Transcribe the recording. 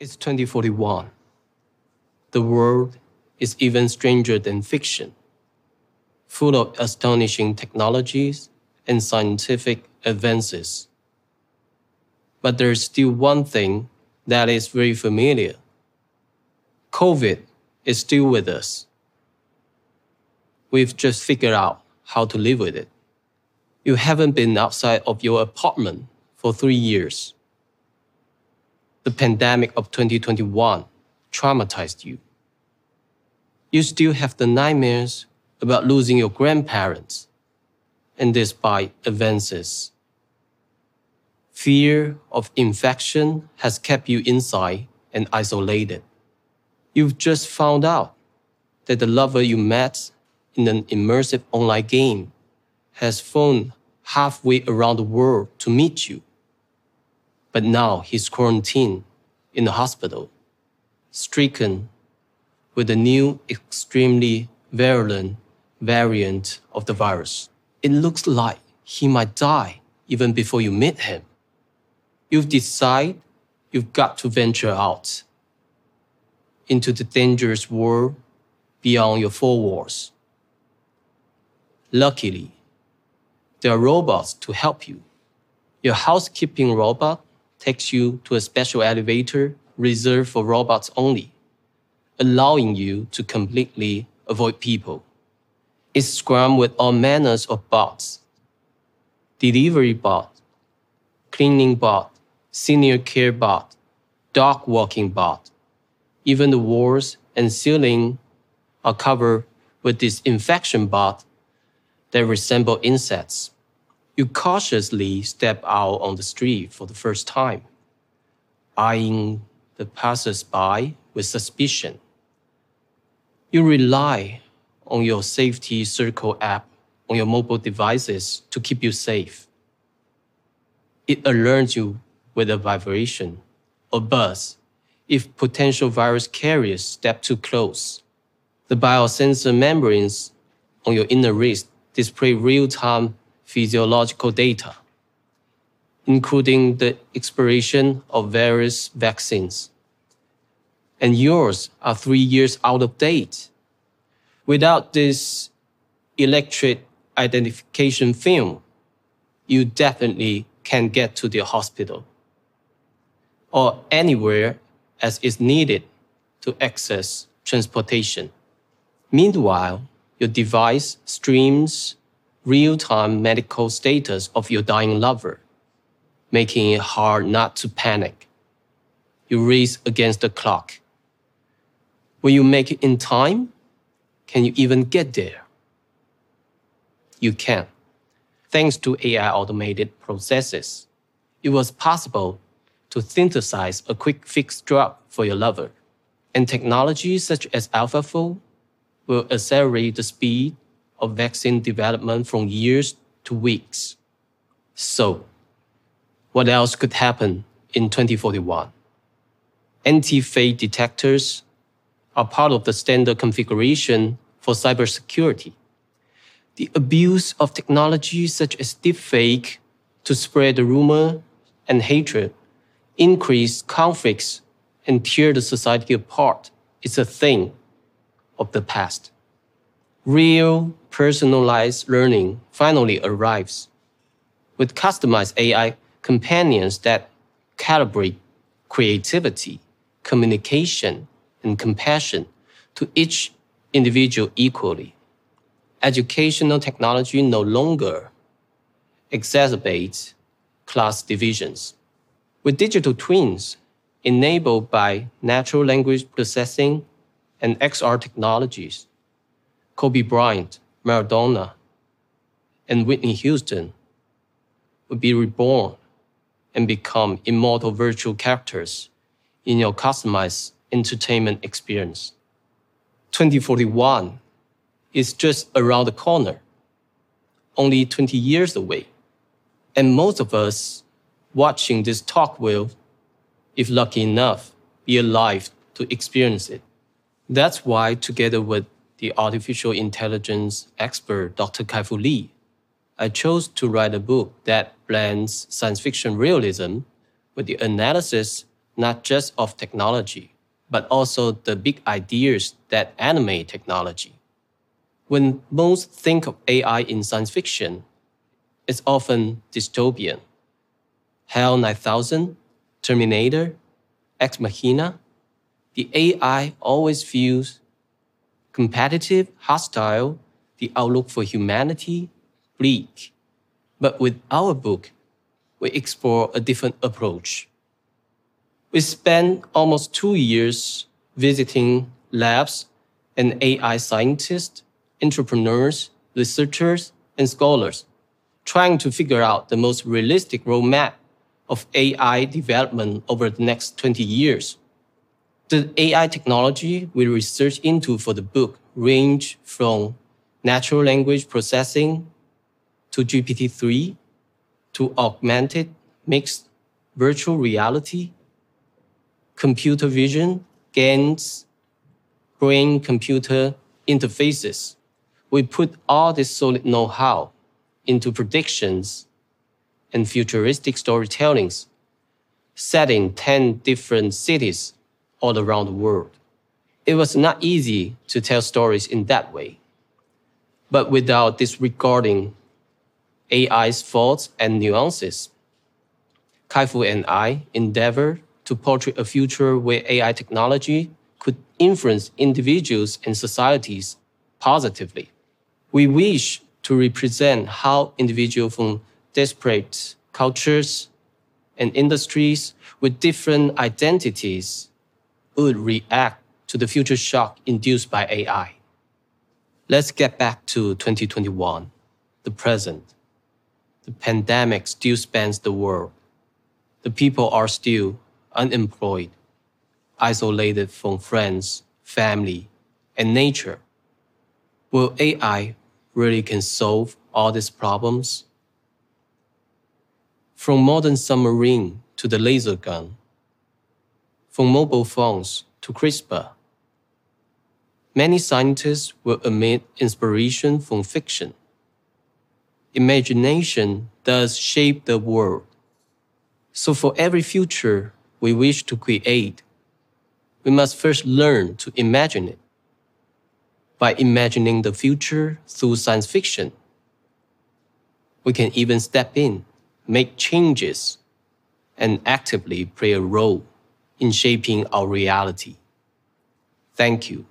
It's 2041. The world is even stranger than fiction, full of astonishing technologies and scientific advances. But there's still one thing that is very familiar COVID is still with us. We've just figured out how to live with it. You haven't been outside of your apartment for three years. The pandemic of 2021 traumatized you. You still have the nightmares about losing your grandparents, and despite advances, fear of infection has kept you inside and isolated. You've just found out that the lover you met in an immersive online game has flown halfway around the world to meet you. But now he's quarantined in the hospital, stricken with a new extremely virulent variant of the virus. It looks like he might die even before you meet him. You've decided you've got to venture out into the dangerous world beyond your four walls. Luckily, there are robots to help you. Your housekeeping robot takes you to a special elevator reserved for robots only, allowing you to completely avoid people. It's scrammed with all manners of bots. Delivery bot, cleaning bot, senior care bot, dog walking bot, even the walls and ceiling are covered with disinfection bot that resemble insects. You cautiously step out on the street for the first time, eyeing the passers-by with suspicion. You rely on your safety circle app on your mobile devices to keep you safe. It alerts you with a vibration or buzz if potential virus carriers step too close. The biosensor membranes on your inner wrist display real-time physiological data, including the expiration of various vaccines. And yours are three years out of date. Without this electric identification film, you definitely can't get to the hospital or anywhere as is needed to access transportation. Meanwhile, your device streams real-time medical status of your dying lover, making it hard not to panic. You race against the clock. Will you make it in time? Can you even get there? You can. Thanks to AI automated processes, it was possible to synthesize a quick fix drug for your lover. And technologies such as AlphaFold will accelerate the speed of vaccine development from years to weeks. So, what else could happen in 2041? Anti-fake detectors are part of the standard configuration for cybersecurity. The abuse of technology such as deepfake to spread rumor and hatred, increase conflicts, and tear the society apart is a thing of the past. Real personalized learning finally arrives with customized AI companions that calibrate creativity, communication, and compassion to each individual equally. Educational technology no longer exacerbates class divisions. With digital twins enabled by natural language processing and XR technologies, Kobe Bryant, Maradona, and Whitney Houston would be reborn and become immortal virtual characters in your customized entertainment experience. 2041 is just around the corner, only 20 years away. And most of us watching this talk will, if lucky enough, be alive to experience it. That's why, together with the artificial intelligence expert Dr. Kai-Fu Lee, I chose to write a book that blends science fiction realism with the analysis not just of technology, but also the big ideas that animate technology. When most think of AI in science fiction, it's often dystopian. HAL 9000, Terminator, Ex Machina, the AI always feels competitive, hostile, the outlook for humanity, bleak. But with our book, we explore a different approach. We spent almost two years visiting labs and AI scientists, entrepreneurs, researchers, and scholars, trying to figure out the most realistic roadmap of AI development over the next 20 years. The AI technology we research into for the book range from natural language processing to GPT-3 to augmented mixed virtual reality, computer vision, GANs, brain computer interfaces. We put all this solid know how into predictions and futuristic storytellings set in 10 different cities all around the world. It was not easy to tell stories in that way, but without disregarding AI's faults and nuances. Kai-Fu and I endeavor to portray a future where AI technology could influence individuals and societies positively. We wish to represent how individuals from disparate cultures and industries with different identities would react to the future shock induced by AI. Let's get back to 2021, the present. The pandemic still spans the world. The people are still unemployed, isolated from friends, family, and nature. Will AI really can solve all these problems? From modern submarine to the laser gun, from mobile phones to CRISPR, many scientists will emit inspiration from fiction imagination does shape the world. So, for every future we wish to create, we must first learn to imagine it. By imagining the future through science fiction, we can even step in, make changes, and actively play a role in shaping our reality. Thank you.